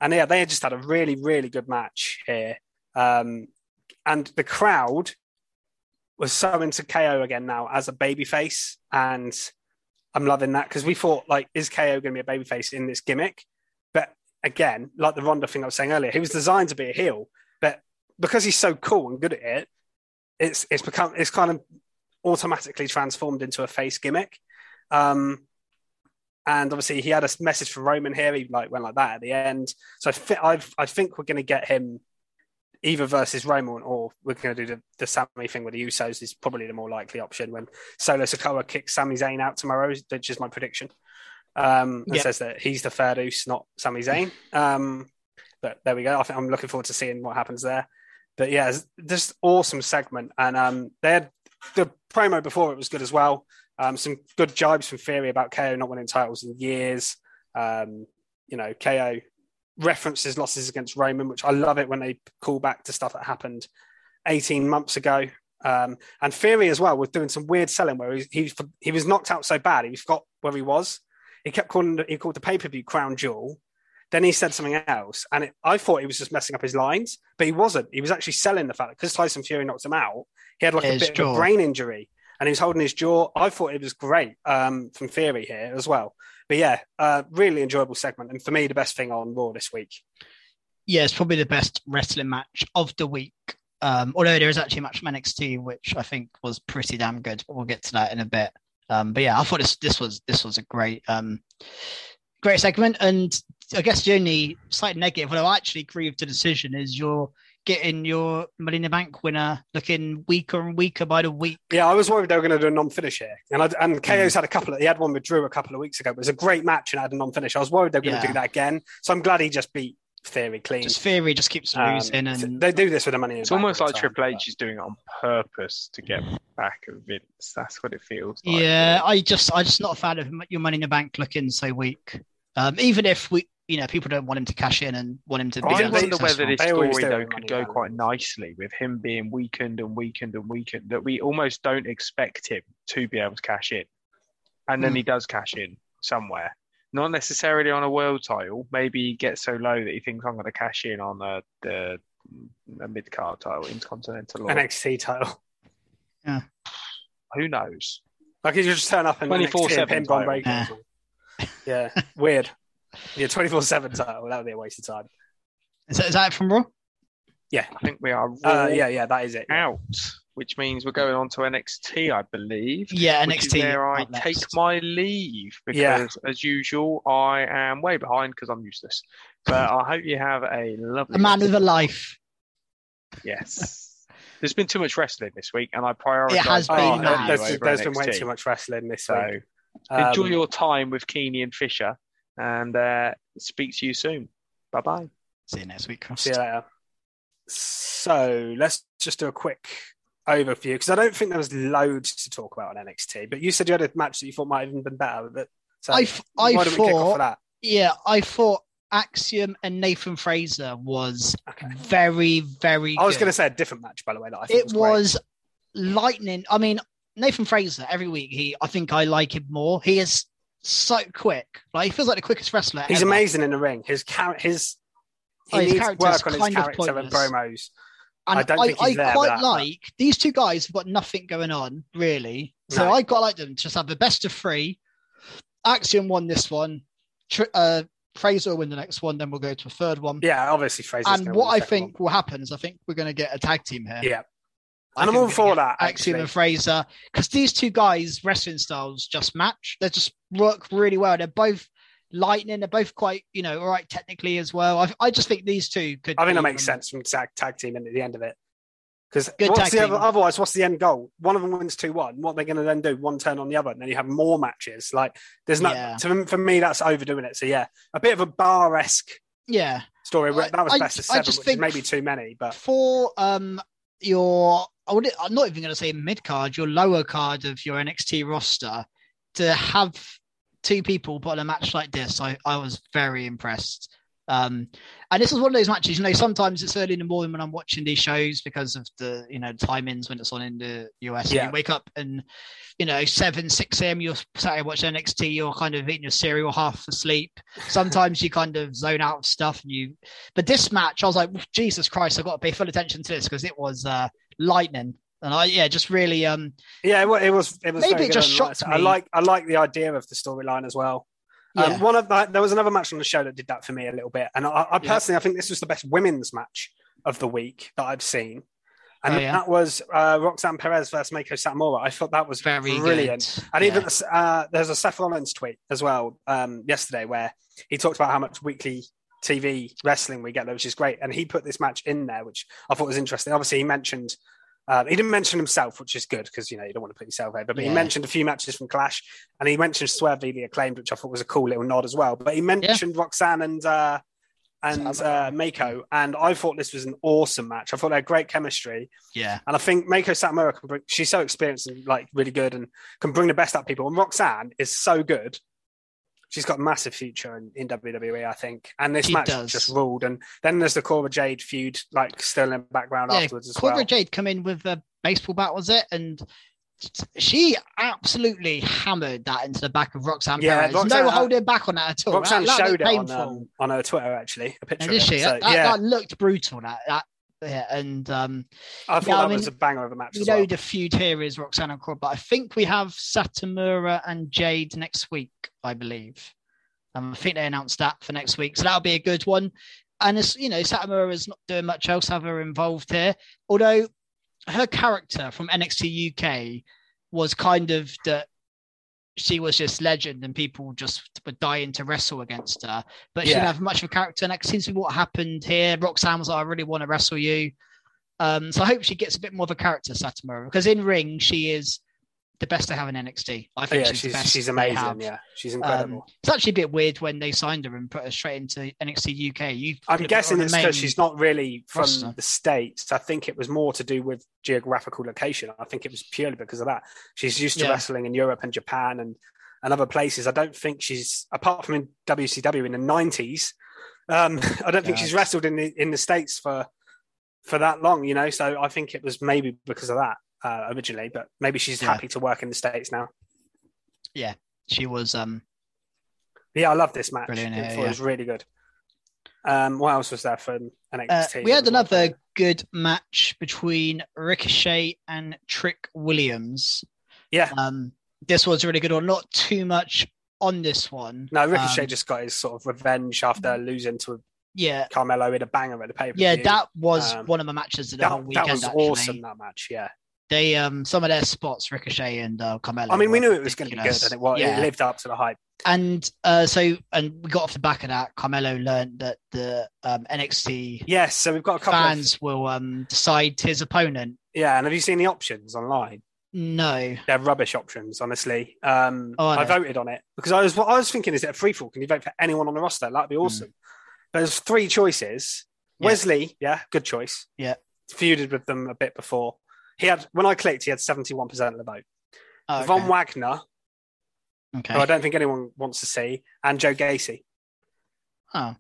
and yeah, they just had a really, really good match here. Um, and the crowd was so into KO again now as a babyface, and I'm loving that because we thought like, is KO going to be a babyface in this gimmick? But again, like the Ronda thing I was saying earlier, he was designed to be a heel, but because he's so cool and good at it, it's it's become it's kind of automatically transformed into a face gimmick. Um, and obviously, he had a message from Roman here. He like went like that at the end. So I, I, I think we're going to get him either versus Roman or we're going to do the, the Sami thing with the Usos is probably the more likely option when Solo Sikoa kicks Sami Zayn out tomorrow, which is my prediction. Um, and says that he's the third Us, not Sami Zayn. Um, but there we go. I think I'm looking forward to seeing what happens there. But yeah, this awesome segment, and um, they had the promo before it was good as well. Um, some good jibes from Theory about KO not winning titles in years. Um, you know, KO references losses against Roman, which I love it when they call back to stuff that happened 18 months ago. Um, and Theory as well was doing some weird selling where he, he, he was knocked out so bad he forgot where he was. He kept calling he called the pay per view Crown Jewel. Then he said something else, and it, I thought he was just messing up his lines, but he wasn't. He was actually selling the fact that because Tyson Fury knocked him out, he had like his a bit jaw. of a brain injury, and he was holding his jaw. I thought it was great um, from Theory here as well. But yeah, uh, really enjoyable segment, and for me, the best thing on Raw this week. Yeah, it's probably the best wrestling match of the week. Um, although there is actually a match from NXT, which I think was pretty damn good. But we'll get to that in a bit. Um, but yeah, I thought this this was this was a great um, great segment, and I guess the only slight negative, although I actually agree with the decision, is you're getting your Money in the Bank winner looking weaker and weaker by the week. Yeah, I was worried they were going to do a non-finish here, and I, and KO's mm. had a couple. Of, he had one with Drew a couple of weeks ago. It was a great match and had a non-finish. I was worried they were going yeah. to do that again, so I'm glad he just beat Theory clean. Just Theory just keeps um, losing, um, and they do this with the money. It's almost like Triple H but... is doing it on purpose to get back at Vince. That's what it feels like. Yeah, I just, I just not a fan of your Money in the Bank looking so weak. Um, even if we, you know, people don't want him to cash in and want him to. Be I wonder whether this story though could go quite nicely with him being weakened and weakened and weakened. That we almost don't expect him to be able to cash in, and then mm. he does cash in somewhere not necessarily on a world title. Maybe he gets so low that he thinks I'm going to cash in on a, the a mid card title, Intercontinental or NXT title. Yeah, who knows? Like he just turn up and 24 7 pin break. Yeah. yeah, weird. Yeah, 24 7 title. That would be a waste of time. Is that, is that from Raw? Yeah, I think we are. Uh, yeah, yeah, that is it. Out which means we're going on to NXT, I believe. Yeah, NXT. where I take my leave because, yeah. as usual, I am way behind because I'm useless. But I hope you have a lovely. A man with a life. Yes. *laughs* There's been too much wrestling this week, and I prioritize. It has been. Oh, there's, there's been way too much wrestling this so, week. Enjoy um, your time with Keeney and Fisher, and uh, speak to you soon. Bye bye. See you next week. See you later. So let's just do a quick overview because I don't think there was loads to talk about on NXT. But you said you had a match that you thought might have even been better. But so I, I why don't thought, we kick off for that? Yeah, I thought Axiom and Nathan Frazer was okay. very, very. I was going to say a different match, by the way. That I it was, was lightning. I mean, Nathan Frazer Every week, he I think I like him more. He is so quick. Like he feels like the quickest wrestler. He's ever. amazing in the ring. His character, his he oh, his needs work on his character and promos. And I, don't think I, I quite like but... these two guys have got nothing going on really. So no. I quite like them to just have the best of three. Axiom won this one. Uh, Frazer will win the next one, then we'll go to a third one. Yeah, obviously Frazer. And what I think one. will happen is I think we're going to get a tag team here. Yeah. And I'm all for that. Axiom and Frazer, because these two guys' wrestling styles just match. They just work really well. They're both lightning. They're both quite, you know, all right technically as well. I, I just think these two could. I think that makes sense from tag, tag team at the end of it. Because what's the other, otherwise, what's the end goal? One of them wins two one. What they're they going to then do? One turn on the other, and then you have more matches. Like there's no yeah. to, for me that's overdoing it. So yeah, a bit of a bar esque. Yeah, story. that was best of seven, which is maybe too many. But for um your, I would, I'm not even going to say mid card, your lower card of your NXT roster to have two people put on a match like this, I, I was very impressed. Um, and this is one of those matches, you know, sometimes it's early in the morning when I'm watching these shows because of the, you know, timings when it's on in the US. Yeah. You wake up and, you know, 7, 6 a.m., you're sat watch NXT, you're kind of eating your cereal half asleep. Sometimes you kind of zone out of stuff and you, but this match, I was like, Jesus Christ, I've got to pay full attention to this because it was uh, lightning and I yeah, just really um yeah, it, it was it was maybe it just shocked me. I like I like the idea of the storyline as well. Um, yeah. Um, one of the, there was another match on the show that did that for me a little bit, and I, I personally yeah. I think this was the best women's match of the week that I've seen, and oh, yeah. that was uh, Roxanne Perez versus Meiko Satomura. I thought that was Very brilliant, good. and even uh, there's a Seth Rollins tweet as well um, yesterday where he talked about how much weekly TV wrestling we get there, which is great, and he put this match in there, which I thought was interesting. Obviously, he mentioned um, he didn't mention himself, which is good because you know you don't want to put yourself over. But yeah. he mentioned a few matches from Clash, and he mentioned Swerve the acclaimed, which I thought was a cool little nod as well. But he mentioned yeah. Roxanne and uh, and uh, Meiko, and I thought this was an awesome match. I thought they had great chemistry. Yeah, and I think Meiko Satomura can bring. She's so experienced and like really good, and can bring the best out of people. And Roxanne is so good she's got a massive future in, in WWE, I think. And this she match does. just ruled. And then there's the Cora Jade feud, like still in the background yeah, afterwards as Cora well. Jade come in with a baseball bat, was it? And she absolutely hammered that into the back of Roxanne yeah, Perez. Roxanne, no holding back on that at all. Roxanne that, showed it on, um, on, her Twitter actually, a picture. did she? So, that, yeah. that, looked brutal. That that yeah, and um, I thought yeah, that I mean, was a banger of a match. You know, well. the feud here is Roxanne and but I think we have Satomura and Jade next week, I believe. Um, I think they announced that for next week, so that'll be a good one. And it's you know Satomura is not doing much else have her involved here, although her character from NXT UK was kind of that she was just legend and people just were dying to wrestle against her. But she didn't have much of a character. And that seems to be what happened here. Roxanne was like, I really want to wrestle you. Um, so I hope she gets a bit more of a character, Satomura, because in ring she is the best to have in NXT. I think yeah, she's, she's, she's amazing. Yeah, she's um, incredible. Um, it's actually a bit weird when they signed her and put her straight into NXT UK. You, I'm guessing it's because she's not really from roster. the states. I think it was more to do with geographical location. I think it was purely because of that. She's used to yeah. wrestling in Europe and Japan and and other places. I don't think she's apart from in WCW in the 90s. Um, *laughs* I don't think yeah. she's wrestled in the in the states for for that long. You know, so I think it was maybe because of that uh, originally, but maybe she's yeah. happy to work in the states now. Yeah, she was. um Yeah, I love this match. Brilliant, it yeah. was really good. Um, what else was there for NXT? Uh, we had another good match between Ricochet and Trick Williams. Yeah. Um, this was really good one. Not too much on this one. No, Ricochet um, just got his sort of revenge after losing to yeah Carmelo in a banger at the paper. Yeah, that was um, one of my matches of the that, whole weekend. That was actually. awesome. That match, yeah they um some of their spots, Ricochet and uh, Carmelo. I mean, we knew it was going to be good, and it was. Yeah. It lived up to the hype. And uh, so, and we got off the back of that. Carmelo learned that the um, NXT yes, so we've got a couple fans of... will um decide his opponent. Yeah, and have you seen the options online? No, they're rubbish options. Honestly, um, oh, I, I, voted on it because I was what I was thinking, is it a free fall? Can you vote for anyone on the roster? That'd be hmm. awesome. Mm. There's three choices. Yeah. Wes Lee, yeah, good choice. Yeah, feuded with them a bit before. He had when I clicked, he had seventy one percent of the vote. Oh, okay. Von Wagner, okay. who I don't think anyone wants to see, and Joe Gacy. Oh,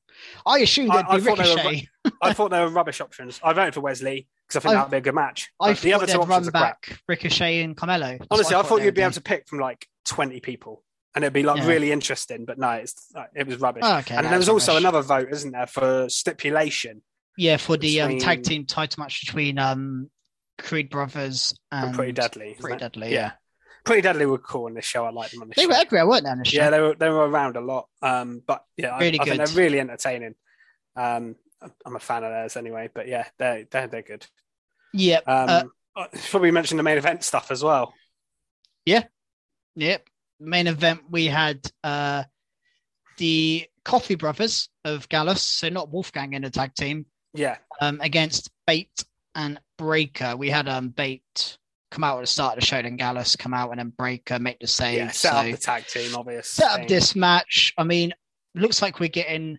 I assumed it'd I, be I Ricochet. Were, I thought they were *laughs* rubbish options. I voted for Wes Lee because I think that'd be a good match. I the other two options run back crap. Ricochet and Carmelo. That's Honestly, I thought, I thought you'd be able to pick from like twenty people, and it'd be like yeah. really interesting. But no, it's it was rubbish. Oh, okay, and there was also another vote, isn't there, for stipulation? Yeah, for the between... um, tag team title match between um, Creed Brothers and, and Pretty Deadly. Pretty Deadly, yeah. yeah. Pretty Deadly were cool on this show. I like them on this they show. were everywhere, weren't they? On this show? Yeah, they were. They were around a lot. Um, but yeah, really I, I good. think they're really entertaining. Um, I'm a fan of theirs anyway. But yeah, they're they're, they're good. Yeah. Um, uh, uh probably mentioned the main event stuff as well. Yeah. Yep. Main event we had uh the Coffey Brothers of Gallus, so not Wolfgang in the tag team. Yeah. Um, against Bate and Breakker. We had um Bate come out at the start of the show, then Gallus come out, and then Breakker make the save. Yeah, set so up the tag team, obviously. Set up this match. I mean, looks like we're getting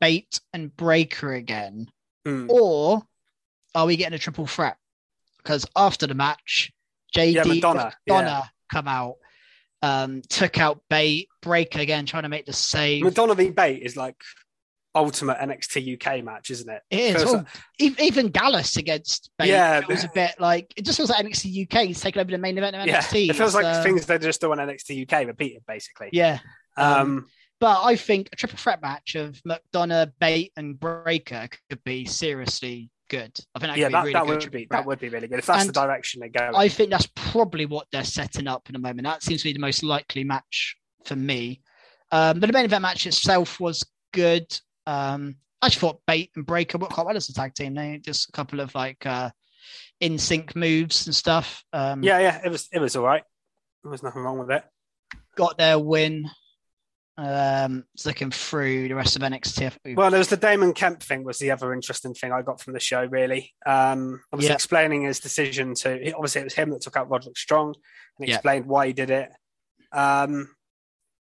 Bate and Breakker again, mm. or are we getting a triple threat? Because after the match, JD yeah, McDonagh, McDonagh yeah. come out, um, took out Bate, Breakker again, trying to make the save. Madonna v Bate is like ultimate NXT UK match, isn't it? It is. Well, like... Even Gallus against Bate, yeah, it was a bit like it just feels like NXT UK is taking over the main event of NXT. Yeah, it feels like uh, things they just do on NXT UK repeated, basically. Yeah. Um, um, but I think a triple threat match of McDonagh, Bate, and Breakker could be seriously good. I think that yeah, that, really that would be that would be really good if that's and the direction they go. I think that's probably what they're setting up in the moment. That seems to be the most likely match for me. Um, but the main event match itself was good. Um, I just thought Bate and Breakker worked quite well as a tag team. They just a couple of like uh, in sync moves and stuff. Um, yeah, yeah, it was it was all right. There was nothing wrong with it. Got their win. Um, looking through the rest of NXT. Well, there was the Damon Kemp thing. Was the other interesting thing I got from the show. Really, um, I was yep. explaining his decision to. Obviously, it was him that took out Roderick Strong and explained yep. why he did it. Um,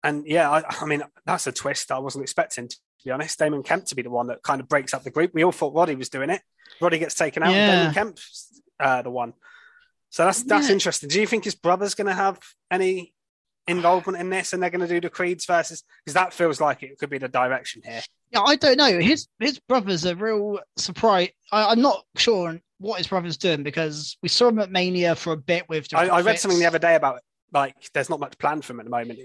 and yeah, I, I mean that's a twist I wasn't expecting to be honest. Damon Kemp to be the one that kind of breaks up the group. We all thought Roddy was doing it. Roddy gets taken out, yeah. and Damon Kemp's uh, the one. So that's that's yeah. interesting. Do you think his brother's going to have any involvement in this, and they're going to do the creeds versus? Because that feels like it could be the direction here. Yeah, I don't know. His his brother's a real surprise. I, am not sure what his brother's doing because we saw him at Mania for a bit with. I, I, read something the other day about like there's not much planned for him at the moment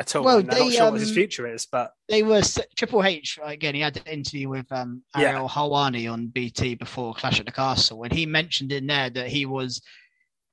at all. Well, they, not sure um, what his um, future is, but they were Triple H again. He had an interview with um, Ariel yeah. Helwani on BT before Clash at the Castle, and he mentioned in there that he was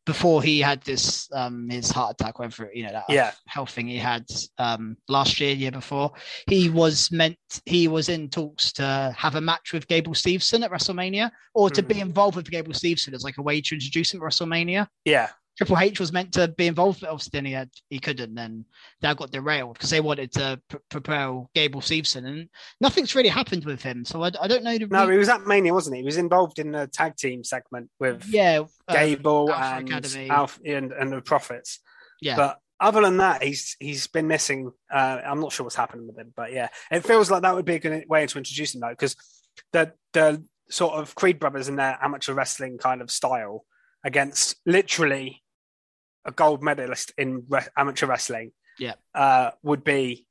before he had this um his heart attack, whether you know that yeah. health thing he had um last year, year before, he was meant he was in talks to have a match with Gable Steveson at WrestleMania or to mm. be involved with Gable Steveson as like a way to introduce him at WrestleMania. Yeah. Triple H was meant to be involved, but obviously then he had he couldn't. Then that got derailed because they wanted to pr- propel Gable Steveson, and nothing's really happened with him. So I, I don't know. no, he was at Mania, wasn't he? He was involved in the tag team segment with yeah uh, Gable and Alpha and, and the Profits. Yeah, but other than that, he's he's been missing. Uh, I'm not sure what's happening with him, but yeah, it feels like that would be a good way to introduce him though, because the the sort of Creed brothers in their amateur wrestling kind of style against literally a gold medalist in re- amateur wrestling, yeah, uh, would be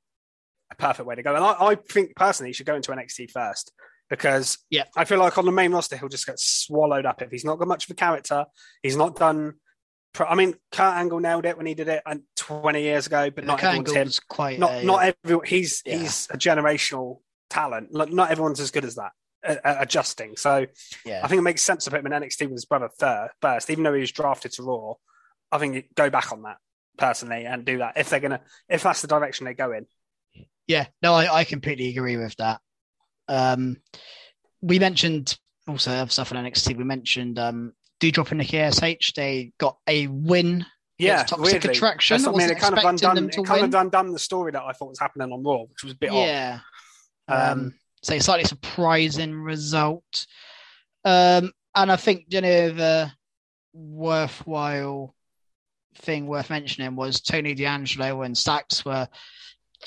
a perfect way to go. And I, I, think personally, he should go into NXT first because yeah, I feel like on the main roster he'll just get swallowed up if he's not got much of a character. He's not done. I mean, Kurt Angle nailed it when he did it uh, 20 years ago, but yeah, not Kurt everyone's him. Quite not a, not everyone. He's yeah. he's a generational talent. Not everyone's as good as that. Uh, uh, adjusting, so yeah. I think it makes sense to put him in NXT with his brother third, first, even though he was drafted to Raw. I think go back on that personally and do that if they're gonna if that's the direction they go in. Yeah, no, I, I completely agree with that. Um, we mentioned also other stuff on NXT. We mentioned um, Doudrop and Nikki ASH. They got a win. Yeah, toxic weirdly. attraction. That's I mean, it kind of undone. It kind win. of undone the story that I thought was happening on Raw, which was a bit yeah. odd. Um, um, so a slightly surprising result. Um, and I think you know the worthwhile thing worth mentioning was Tony D'Angelo and Stacks were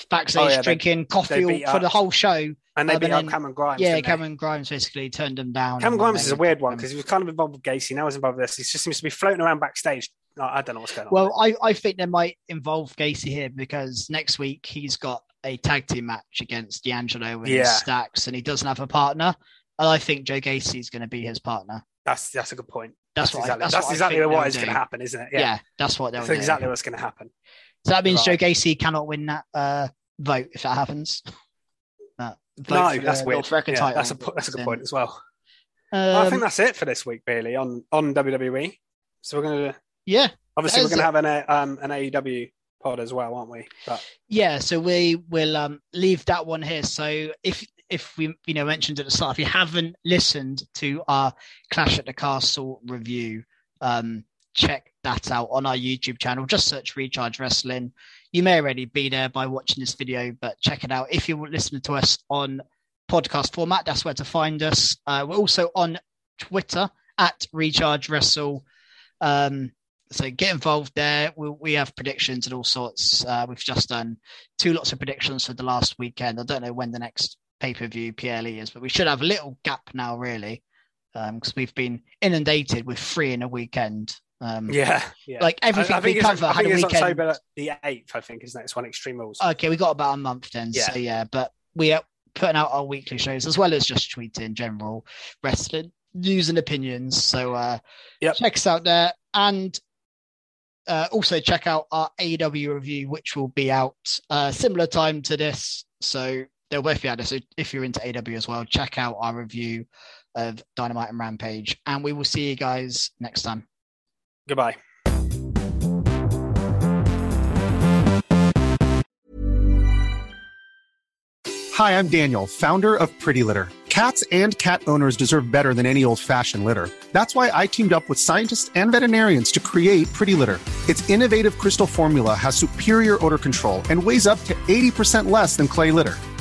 backstage oh, yeah, drinking coffee for the whole show. And they um, beat and up Cameron Grimes. Yeah, Cameron Grimes basically turned them down. Cameron Grimes is a weird one because he was kind of involved with Gacy. Now he's involved with this. He just seems to be floating around backstage. I don't know what's going on. Well, I, I think they might involve Gacy here because next week he's got a tag team match against D'Angelo and yeah. Stacks, and he doesn't have a partner. And I think Joe Gacy is going to be his partner. That's that's a good point. That's, that's exactly, I, that's, that's what exactly what is going to happen, isn't it? Yeah, yeah that's what they're. That's exactly what's going to happen. So that means right. Joe Gacy cannot win that uh, vote if that happens. *laughs* no, that's weird. Yeah, that's a that's a good point as well. Um, well, I think that's it for this week, really, on on WWE. So we're going to yeah. Obviously, we're going to have an um, an AEW pod as well, aren't we? But... Yeah, so we will um, leave that one here. So if if we you know mentioned at the start, if you haven't listened to our Clash at the Castle review, um, check that out on our YouTube channel. Just search Recharge Wrestling. You may already be there by watching this video, but check it out. If you're listening to us on podcast format, that's where to find us. Uh, we're also on Twitter at Recharge Wrestle. Um, so get involved there. We, we have predictions and all sorts. Uh, we've just done two lots of predictions for the last weekend. I don't know when the next pay per view PLE is, but we should have a little gap now, really, because um, we've been inundated with three in a weekend. Um, yeah, yeah, like everything I, I we cover had a weekend. October the eighth, I think, is next one. Extreme Rules. Okay, we got about a month then. Yeah. So yeah, but we are putting out our weekly shows as well as just tweeting general wrestling news and opinions. So uh, yep. check us out there, and uh, also check out our AEW review, which will be out uh, similar time to this. So they'll both be out there. So if you're into AEW as well, check out our review of Dynamite and Rampage. And we will see you guys next time. Goodbye. Hi, I'm Daniel, founder of Pretty Litter. Cats and cat owners deserve better than any old fashioned litter. That's why I teamed up with scientists and veterinarians to create Pretty Litter. Its innovative crystal formula has superior odor control and weighs up to 80% less than clay litter.